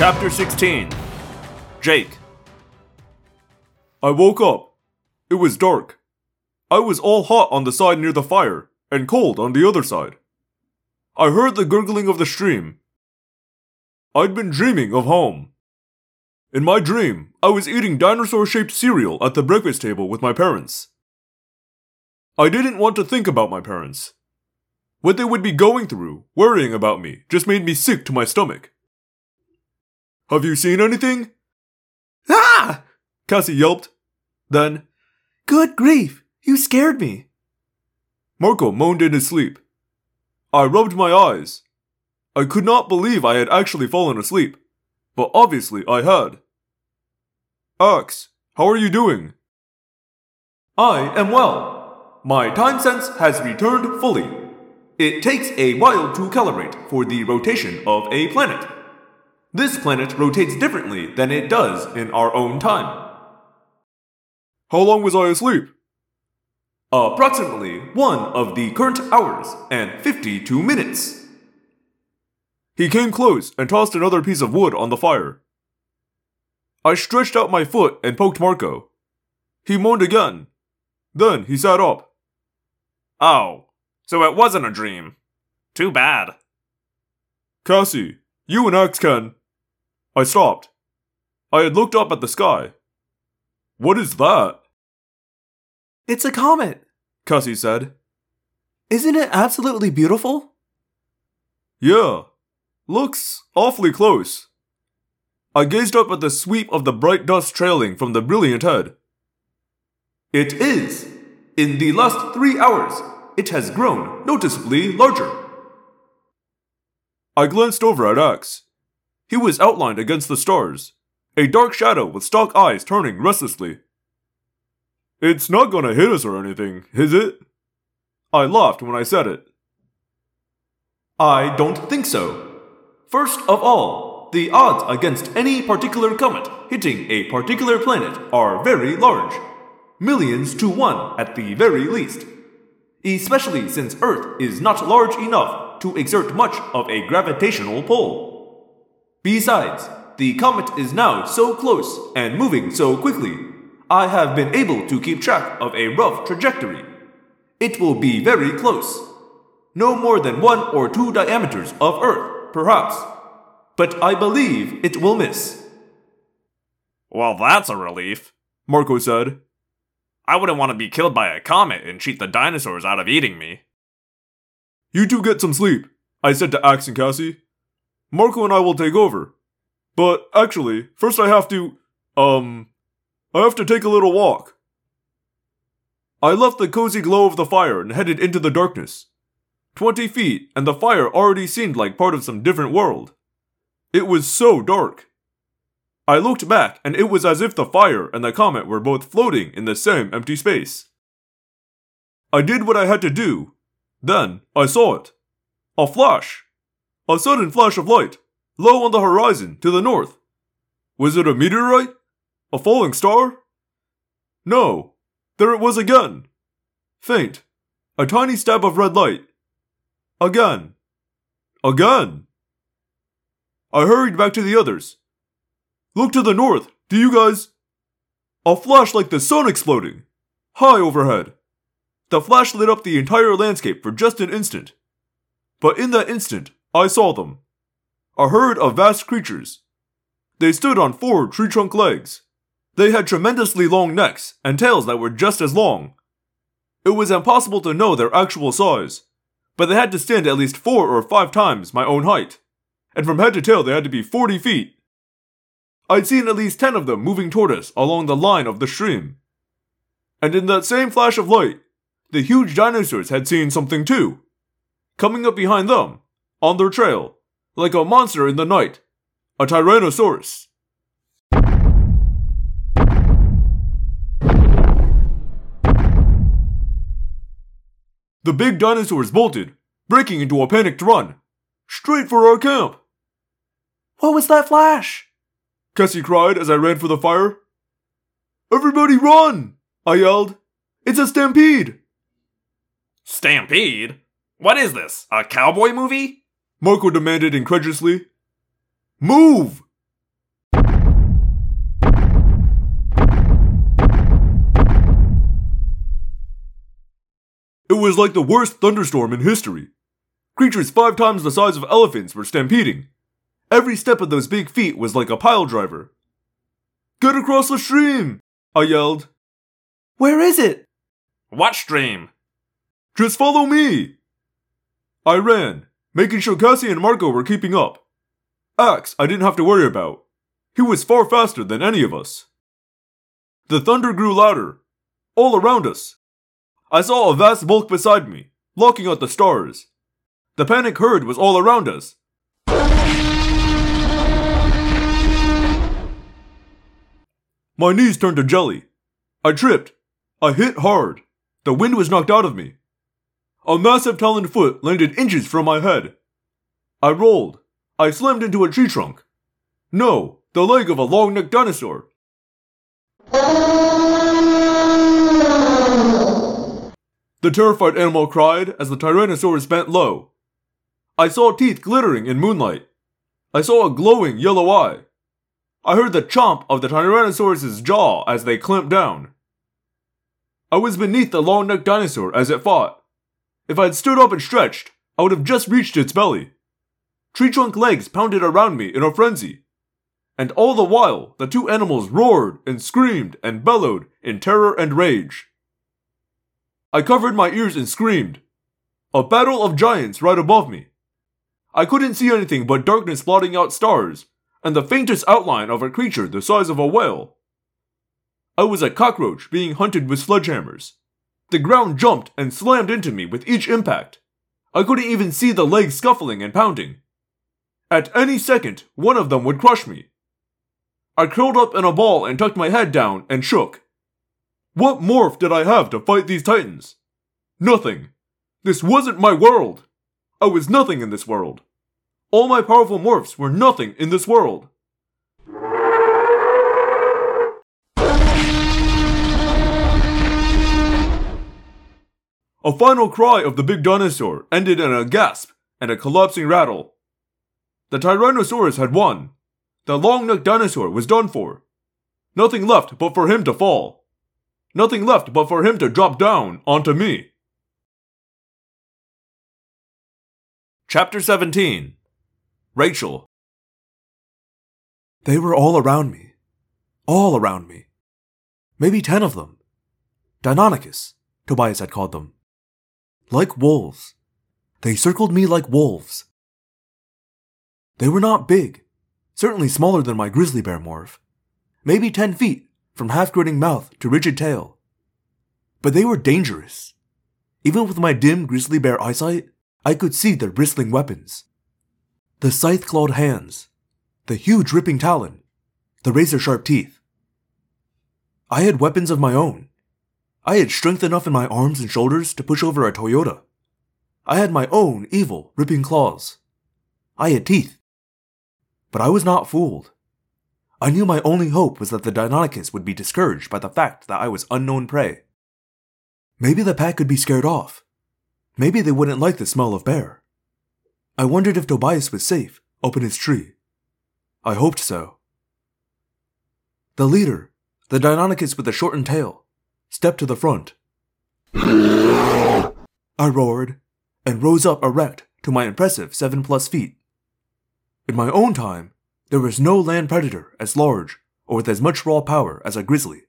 Chapter 16 Jake. I woke up. It was dark. I was all hot on the side near the fire, and cold on the other side. I heard the gurgling of the stream. I'd been dreaming of home. In my dream, I was eating dinosaur shaped cereal at the breakfast table with my parents. I didn't want to think about my parents. What they would be going through, worrying about me, just made me sick to my stomach. Have you seen anything? Ah! Cassie yelped. Then, Good grief, you scared me. Marco moaned in his sleep. I rubbed my eyes. I could not believe I had actually fallen asleep, but obviously I had. Ax, how are you doing? I am well. My time sense has returned fully. It takes a while to calibrate for the rotation of a planet. This planet rotates differently than it does in our own time. How long was I asleep? Approximately one of the current hours and 52 minutes. He came close and tossed another piece of wood on the fire. I stretched out my foot and poked Marco. He moaned again. Then he sat up. Oh, so it wasn't a dream. Too bad. Cassie, you and Ax can. I stopped. I had looked up at the sky. What is that? It's a comet. Cassie said. Isn't it absolutely beautiful? Yeah. Looks awfully close. I gazed up at the sweep of the bright dust trailing from the brilliant head. It is. In the last three hours, it has grown noticeably larger. I glanced over at Ax. He was outlined against the stars, a dark shadow with stalk eyes turning restlessly. It's not gonna hit us or anything, is it? I laughed when I said it. I don't think so. First of all, the odds against any particular comet hitting a particular planet are very large. Millions to one at the very least. Especially since Earth is not large enough to exert much of a gravitational pull. Besides, the comet is now so close and moving so quickly, I have been able to keep track of a rough trajectory. It will be very close. No more than one or two diameters of Earth, perhaps. But I believe it will miss. Well, that's a relief. Marco said. I wouldn't want to be killed by a comet and cheat the dinosaurs out of eating me. You two get some sleep, I said to Ax and Cassie. Marco and I will take over. But actually, first I have to, um, I have to take a little walk. I left the cozy glow of the fire and headed into the darkness. Twenty feet, and the fire already seemed like part of some different world. It was so dark. I looked back, and it was as if the fire and the comet were both floating in the same empty space. I did what I had to do. Then I saw it. A flash. A sudden flash of light, low on the horizon to the north. Was it a meteorite? A falling star? No. There it was again. Faint. A tiny stab of red light. Again. Again. I hurried back to the others. Look to the north, do you guys? A flash like the sun exploding. High overhead. The flash lit up the entire landscape for just an instant. But in that instant, I saw them. A herd of vast creatures. They stood on four tree trunk legs. They had tremendously long necks and tails that were just as long. It was impossible to know their actual size, but they had to stand at least four or five times my own height, and from head to tail they had to be 40 feet. I'd seen at least 10 of them moving toward us along the line of the stream. And in that same flash of light, the huge dinosaurs had seen something too. Coming up behind them, on their trail, like a monster in the night, a Tyrannosaurus. The big dinosaurs bolted, breaking into a panicked run. Straight for our camp! What was that flash? Cassie cried as I ran for the fire. Everybody run! I yelled. It's a stampede! Stampede? What is this? A cowboy movie? Marco demanded incredulously. Move! It was like the worst thunderstorm in history. Creatures five times the size of elephants were stampeding. Every step of those big feet was like a pile driver. Get across the stream! I yelled. Where is it? What stream? Just follow me! I ran, making sure Cassie and Marco were keeping up. Ax, I didn't have to worry about. He was far faster than any of us. The thunder grew louder, all around us. I saw a vast bulk beside me, looking at the stars. The panic herd was all around us. My knees turned to jelly. I tripped. I hit hard. The wind was knocked out of me. A massive taloned foot landed inches from my head. I rolled. I slammed into a tree trunk. No, the leg of a long necked dinosaur. The terrified animal cried as the Tyrannosaurus bent low. I saw teeth glittering in moonlight. I saw a glowing yellow eye. I heard the chomp of the Tyrannosaurus's jaw as they clamped down. I was beneath the long necked dinosaur as it fought. If I had stood up and stretched, I would have just reached its belly. Tree trunk legs pounded around me in a frenzy. And all the while, the two animals roared and screamed and bellowed in terror and rage. I covered my ears and screamed. A battle of giants right above me. I couldn't see anything but darkness blotting out stars and the faintest outline of a creature the size of a whale. I was a cockroach being hunted with sledgehammers. The ground jumped and slammed into me with each impact. I couldn't even see the legs scuffling and pounding. At any second, one of them would crush me. I curled up in a ball and tucked my head down and shook. What morph did I have to fight these titans? Nothing. This wasn't my world. I was nothing in this world. All my powerful morphs were nothing in this world. A final cry of the big dinosaur ended in a gasp and a collapsing rattle. The Tyrannosaurus had won. The long necked dinosaur was done for. Nothing left but for him to fall. Nothing left but for him to drop down onto me. Chapter 17 Rachel. They were all around me. All around me. Maybe ten of them. Deinonychus, Tobias had called them. Like wolves. They circled me like wolves. They were not big, certainly smaller than my grizzly bear morph. Maybe ten feet, from half grinning mouth to rigid tail. But they were dangerous. Even with my dim grizzly bear eyesight, I could see their bristling weapons. The scythe clawed hands, the huge ripping talon, the razor sharp teeth. I had weapons of my own. I had strength enough in my arms and shoulders to push over a Toyota. I had my own evil, ripping claws. I had teeth. But I was not fooled. I knew my only hope was that the Deinonychus would be discouraged by the fact that I was unknown prey. Maybe the pack could be scared off. Maybe they wouldn't like the smell of bear. I wondered if Tobias was safe up in his tree. I hoped so. The leader, the Deinonychus with the shortened tail, stepped to the front. I roared and rose up erect to my impressive seven plus feet. In my own time, there was no land predator as large or with as much raw power as a grizzly.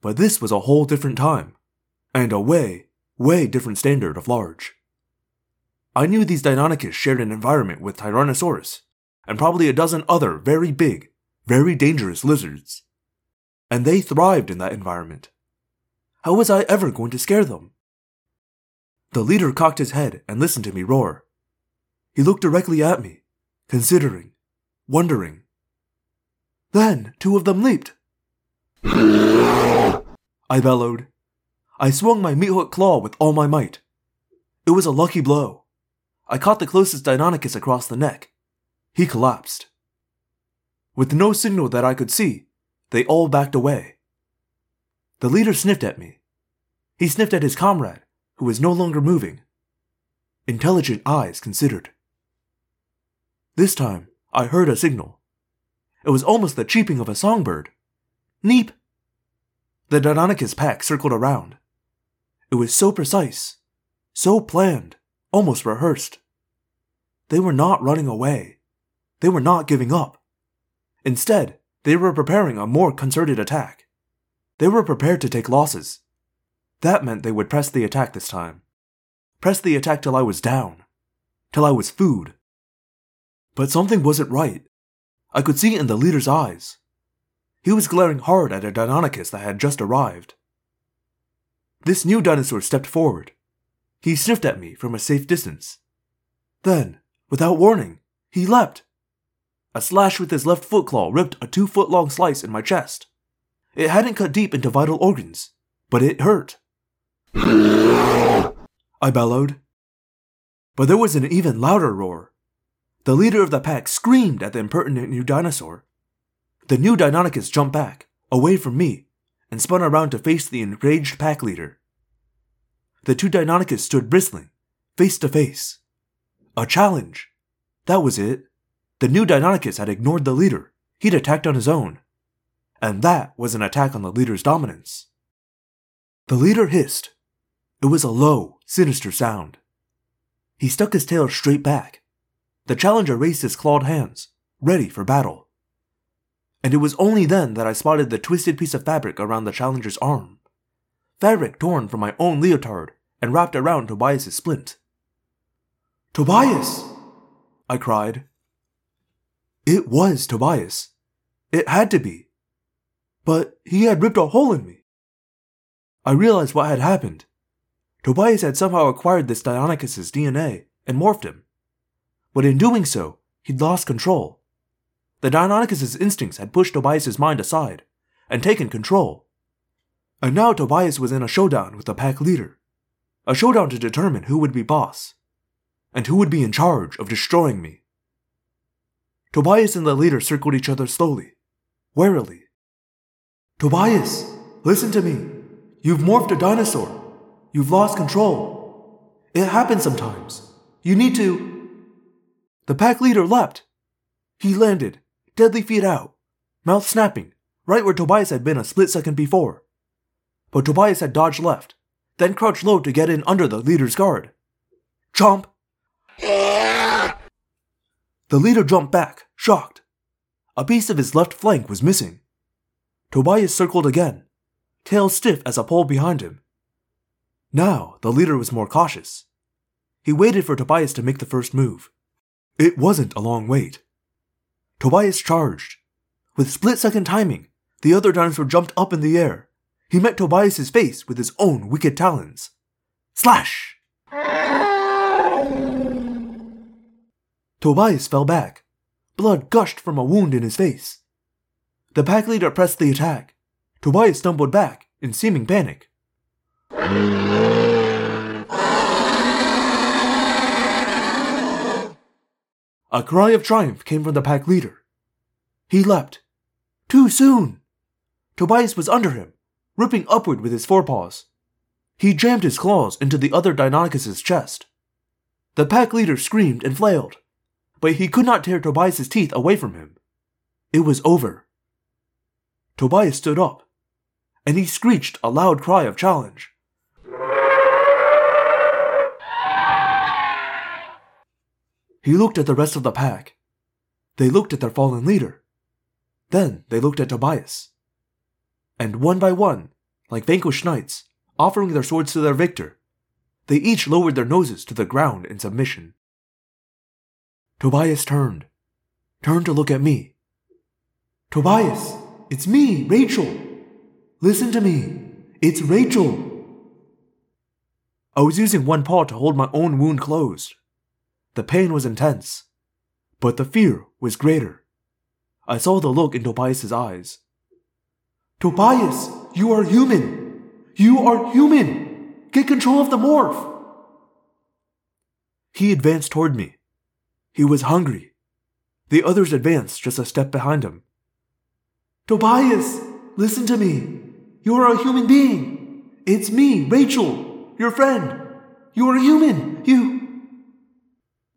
But this was a whole different time, and a way, way different standard of large. I knew these Deinonychus shared an environment with Tyrannosaurus, and probably a dozen other very big, very dangerous lizards. And they thrived in that environment. How was I ever going to scare them? The leader cocked his head and listened to me roar. He looked directly at me, considering, wondering. Then two of them leaped. I bellowed. I swung my meat hook claw with all my might. It was a lucky blow. I caught the closest Deinonychus across the neck. He collapsed. With no signal that I could see, they all backed away. The leader sniffed at me. He sniffed at his comrade, who was no longer moving. Intelligent eyes considered. This time, I heard a signal. It was almost the cheeping of a songbird. Neep! The Deinonychus pack circled around. It was so precise, So planned, almost rehearsed. They were not running away. They were not giving up. Instead, they were preparing a more concerted attack. They were prepared to take losses. That meant they would press the attack this time. Press the attack till I was down. Till I was food. But something wasn't right. I could see it in the leader's eyes. He was glaring hard at a Deinonychus that had just arrived. This new dinosaur stepped forward. He sniffed at me from a safe distance. Then, without warning, he leapt. A slash with his left foot claw ripped a two foot long slice in my chest. It hadn't cut deep into vital organs, but it hurt. I bellowed. But there was an even louder roar. The leader of the pack screamed at the impertinent new dinosaur. The new Deinonychus jumped back, away from me, and spun around to face the enraged pack leader. The two Deinonychus stood bristling, face to face. A challenge. That was it. The new Deinonychus had ignored the leader. He'd attacked on his own. And that was an attack on the leader's dominance. The leader hissed. It was a low, sinister sound. He stuck his tail straight back. The challenger raised his clawed hands, ready for battle. And it was only then that I spotted the twisted piece of fabric around the challenger's arm. Fabric torn from my own leotard and wrapped around Tobias's splint. Tobias! I cried. It was Tobias. It had to be. But he had ripped a hole in me. I realized what had happened. Tobias had somehow acquired this Deinonychus's DNA and morphed him. But in doing so, he'd lost control. The Deinonychus's instincts had pushed Tobias's mind aside and taken control. And now Tobias was in a showdown with the pack leader. A showdown to determine who would be boss and who would be in charge of destroying me. Tobias and the leader circled each other slowly, warily. Tobias, listen to me. You've morphed a dinosaur. You've lost control. It happens sometimes. You need to. The pack leader leapt. He landed, deadly feet out, mouth snapping, right where Tobias had been a split second before. But Tobias had dodged left, then crouched low to get in under the leader's guard. Chomp! The leader jumped back, shocked. A piece of his left flank was missing. Tobias circled again, tail stiff as a pole behind him. Now the leader was more cautious. He waited for Tobias to make the first move. It wasn't a long wait. Tobias charged. With split second timing, the other dinosaur jumped up in the air. He met Tobias's face with his own wicked talons. Slash! Tobias fell back. Blood gushed from a wound in his face. The pack leader pressed the attack. Tobias stumbled back in seeming panic. A cry of triumph came from the pack leader. He leapt. Too soon! Tobias was under him, ripping upward with his forepaws. He jammed his claws into the other Deinonychus's chest. The pack leader screamed and flailed but he could not tear Tobias's teeth away from him. It was over. Tobias stood up, and he screeched a loud cry of challenge. He looked at the rest of the pack. They looked at their fallen leader. Then they looked at Tobias. And one by one, like vanquished knights, offering their swords to their victor, they each lowered their noses to the ground in submission. Tobias turned. Turned to look at me. Tobias, it's me, Rachel. Listen to me. It's Rachel. I was using one paw to hold my own wound closed. The pain was intense, but the fear was greater. I saw the look in Tobias's eyes. Tobias, you are human. You are human. Get control of the morph. He advanced toward me. He was hungry. The others advanced just a step behind him. Tobias, listen to me. You are a human being. It's me, Rachel, your friend. You are a human. You.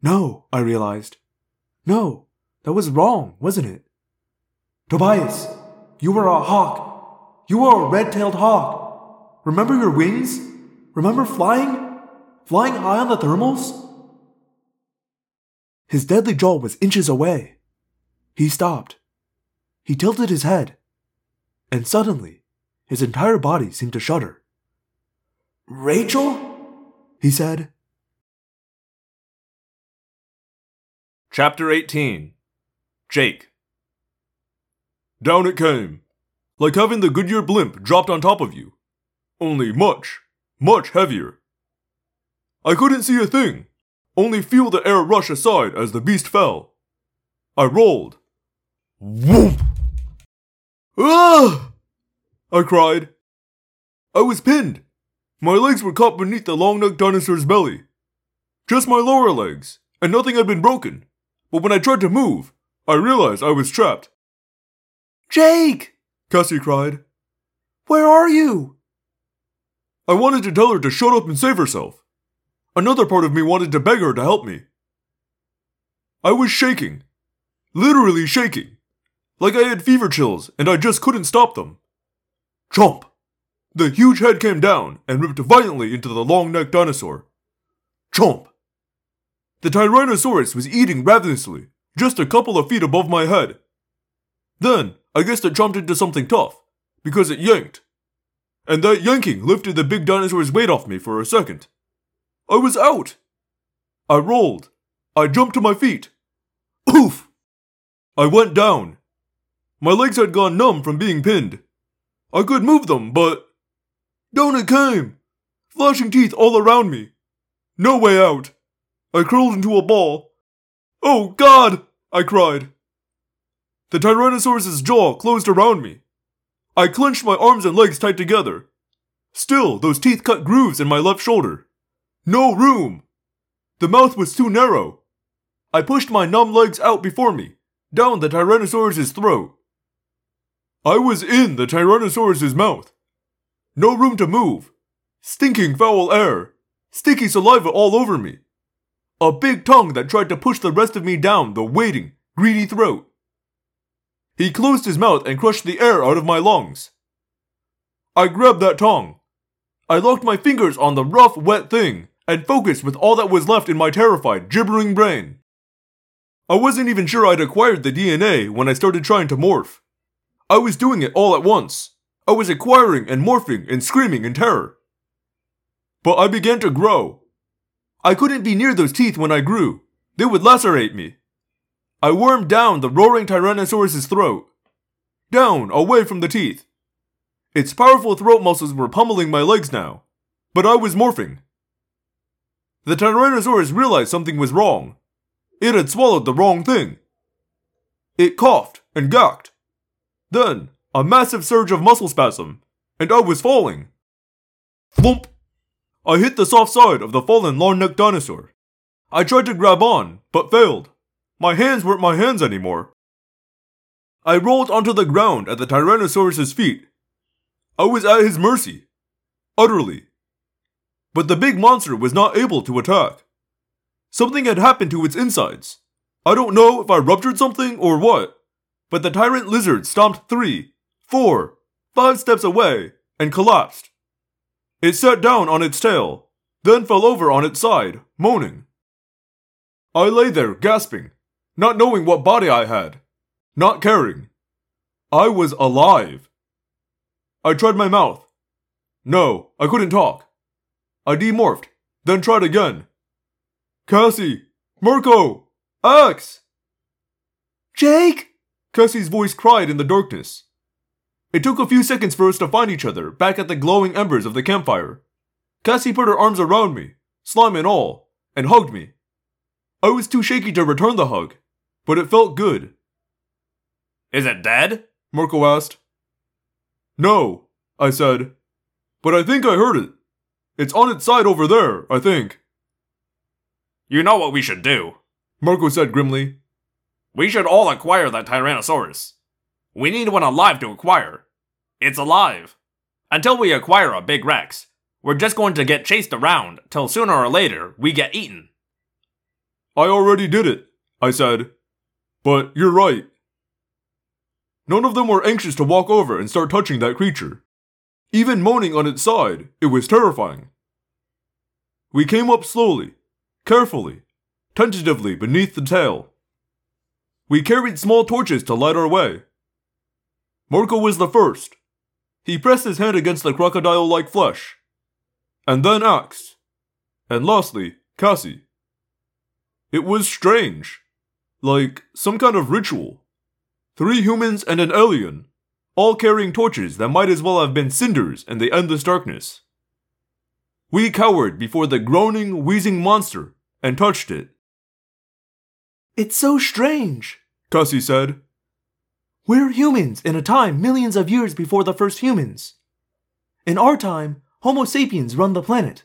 No, I realized. No, that was wrong, wasn't it? Tobias, you were a hawk. You were a red tailed hawk. Remember your wings? Remember flying? flying high on the thermals? His deadly jaw was inches away. He stopped. He tilted his head. And suddenly, his entire body seemed to shudder. Rachel? He said. Chapter 18 Jake. Down it came. Like having the Goodyear blimp dropped on top of you. Only much, much heavier. I couldn't see a thing, only feel the air rush aside as the beast fell. I rolled. Whoomp! Ah! I cried. I was pinned. My legs were caught beneath the long necked dinosaur's belly. Just my lower legs, and nothing had been broken. But when I tried to move, I realized I was trapped. Jake! Cassie cried. Where are you? I wanted to tell her to shut up and save herself. Another part of me wanted to beg her to help me. I was shaking. Literally shaking. Like I had fever chills and I just couldn't stop them. Chomp! The huge head came down and ripped violently into the long necked dinosaur. Chomp! The Tyrannosaurus was eating ravenously, just a couple of feet above my head. Then, I guess it jumped into something tough, because it yanked. And that yanking lifted the big dinosaur's weight off me for a second. I was out. I rolled. I jumped to my feet. Oof! I went down. My legs had gone numb from being pinned. I could move them, but. Down it came! Flashing teeth all around me. No way out. I curled into a ball. Oh, God! I cried. The Tyrannosaurus's jaw closed around me. I clenched my arms and legs tight together. Still, those teeth cut grooves in my left shoulder. No room! The mouth was too narrow. I pushed my numb legs out before me, down the Tyrannosaurus's throat. I was in the Tyrannosaurus's mouth. No room to move. Stinking foul air. Sticky saliva all over me. A big tongue that tried to push the rest of me down the waiting, greedy throat. He closed his mouth and crushed the air out of my lungs. I grabbed that tongue. I locked my fingers on the rough, wet thing and focused with all that was left in my terrified, gibbering brain. I wasn't even sure I'd acquired the DNA when I started trying to morph. I was doing it all at once. I was acquiring and morphing and screaming in terror. But I began to grow. I couldn't be near those teeth when I grew. They would lacerate me. I wormed down the roaring Tyrannosaurus's throat. Down, away from the teeth. Its powerful throat muscles were pummeling my legs now. But I was morphing. The Tyrannosaurus realized something was wrong. It had swallowed the wrong thing. It coughed and gawked. Then, a massive surge of muscle spasm, and I was falling. Thump! I hit the soft side of the fallen long necked dinosaur. I tried to grab on, but failed. My hands weren't my hands anymore. I rolled onto the ground at the Tyrannosaurus's feet. I was at his mercy. Utterly. But the big monster was not able to attack. Something had happened to its insides. I don't know if I ruptured something or what, but the tyrant lizard stomped three, four, five steps away and collapsed. It sat down on its tail, then fell over on its side, moaning. I lay there gasping, not knowing what body I had, not caring. I was alive. I tried my mouth. No, I couldn't talk. I demorphed, then tried again. Cassie! Marco! Ax! Jake! Cassie's voice cried in the darkness. It took a few seconds for us to find each other back at the glowing embers of the campfire. Cassie put her arms around me, slime and all, and hugged me. I was too shaky to return the hug, but it felt good. Is it dead? Marco asked. No, I said. But I think I heard it. It's on its side over there, I think. You know what we should do. Marco said grimly. We should all acquire that Tyrannosaurus. We need one alive to acquire. It's alive. Until we acquire a big Rex, we're just going to get chased around till sooner or later we get eaten. I already did it, I said. But you're right. None of them were anxious to walk over and start touching that creature. Even moaning on its side, it was terrifying. We came up slowly, carefully, tentatively beneath the tail. We carried small torches to light our way. Marco was the first. He pressed his hand against the crocodile like flesh. And then Ax. And lastly, Cassie. It was strange. Like some kind of ritual. Three humans and an alien, all carrying torches that might as well have been cinders in the endless darkness. We cowered before the groaning, wheezing monster and touched it. It's so strange, Cassie said. We're humans in a time millions of years before the first humans. In our time, Homo sapiens run the planet.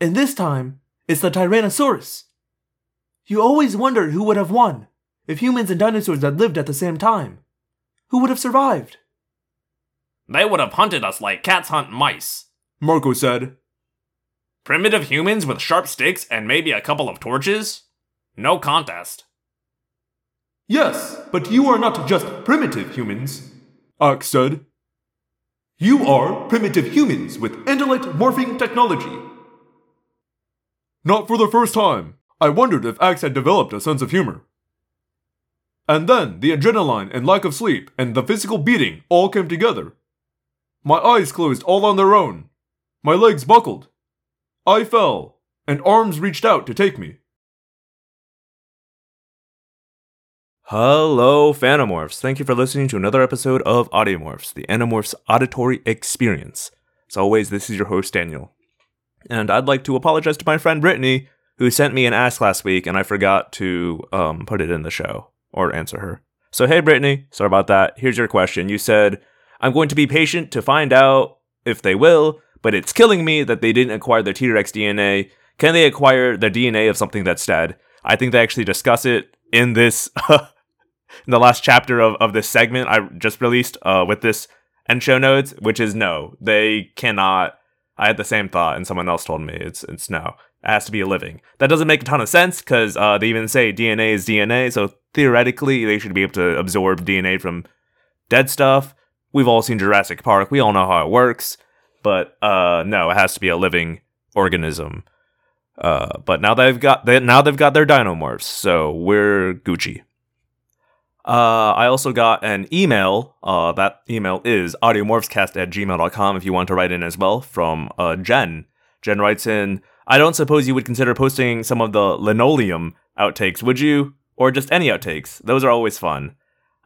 In this time, it's the Tyrannosaurus. You always wondered who would have won if humans and dinosaurs had lived at the same time. Who would have survived? They would have hunted us like cats hunt mice. Marco said. Primitive humans with sharp sticks and maybe a couple of torches? No contest. Yes, but you are not just primitive humans, Ax said. You are primitive humans with Andalite morphing technology. Not for the first time, I wondered if Ax had developed a sense of humor. And then the adrenaline and lack of sleep and the physical beating all came together. My eyes closed all on their own. My legs buckled. I fell, and arms reached out to take me. Hello, Phantomorphs. Thank you for listening to another episode of Audiomorphs, the Animorphs auditory experience. As always, this is your host, Daniel. And I'd like to apologize to my friend Brittany, who sent me an ask last week, and I forgot to um, put it in the show or answer her. So, hey, Brittany, sorry about that. Here's your question. You said, I'm going to be patient to find out if they will, but it's killing me that they didn't acquire their T Rex DNA. Can they acquire the DNA of something that's dead? I think they actually discuss it in this in the last chapter of, of this segment I just released uh, with this end show notes, which is no, they cannot. I had the same thought, and someone else told me it's it's no. It has to be a living. That doesn't make a ton of sense because uh, they even say DNA is DNA, so theoretically they should be able to absorb DNA from dead stuff. We've all seen Jurassic Park. We all know how it works, but uh, no, it has to be a living organism. Uh, but now they've got they, now they've got their dinomorphs, so we're Gucci. Uh, I also got an email. Uh, that email is audiomorphscast at gmail.com if you want to write in as well from uh, Jen. Jen writes in, I don't suppose you would consider posting some of the linoleum outtakes, would you? Or just any outtakes? Those are always fun.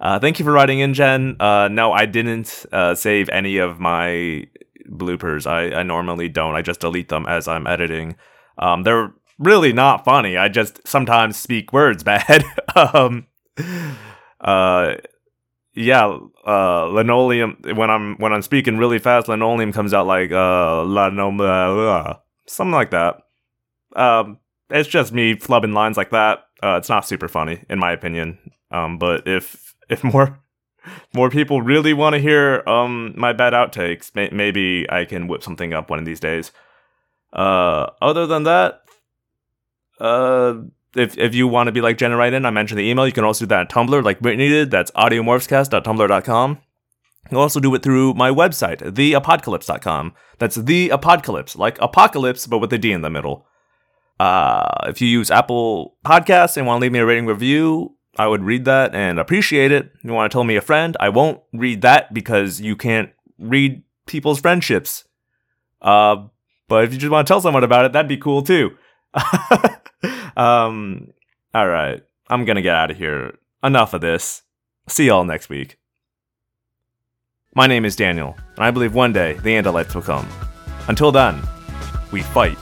Uh, thank you for writing in, Jen. Uh, no, I didn't uh, save any of my bloopers. I, I normally don't. I just delete them as I'm editing. Um, they're really not funny. I just sometimes speak words bad. um, uh, yeah, uh, linoleum. When I'm when I'm speaking really fast, linoleum comes out like uh, linoleum, something like that. Um, it's just me flubbing lines like that. Uh, it's not super funny, in my opinion. Um, but if if more more people really want to hear um my bad outtakes, may- maybe I can whip something up one of these days. Uh, other than that, uh, if if you want to be like Jenna right in, I mentioned the email. You can also do that on Tumblr, like Brittany did. That's audiomorphscast.tumblr.com. You can also do it through my website, theapocalypse.com. That's the apocalypse, like apocalypse, but with a D in the middle. Uh, if you use Apple Podcasts and want to leave me a rating review, I would read that and appreciate it. You want to tell me a friend, I won't read that because you can't read people's friendships. Uh, but if you just want to tell someone about it, that'd be cool too. um, all right. I'm going to get out of here. Enough of this. See y'all next week. My name is Daniel, and I believe one day the life will come. Until then, we fight.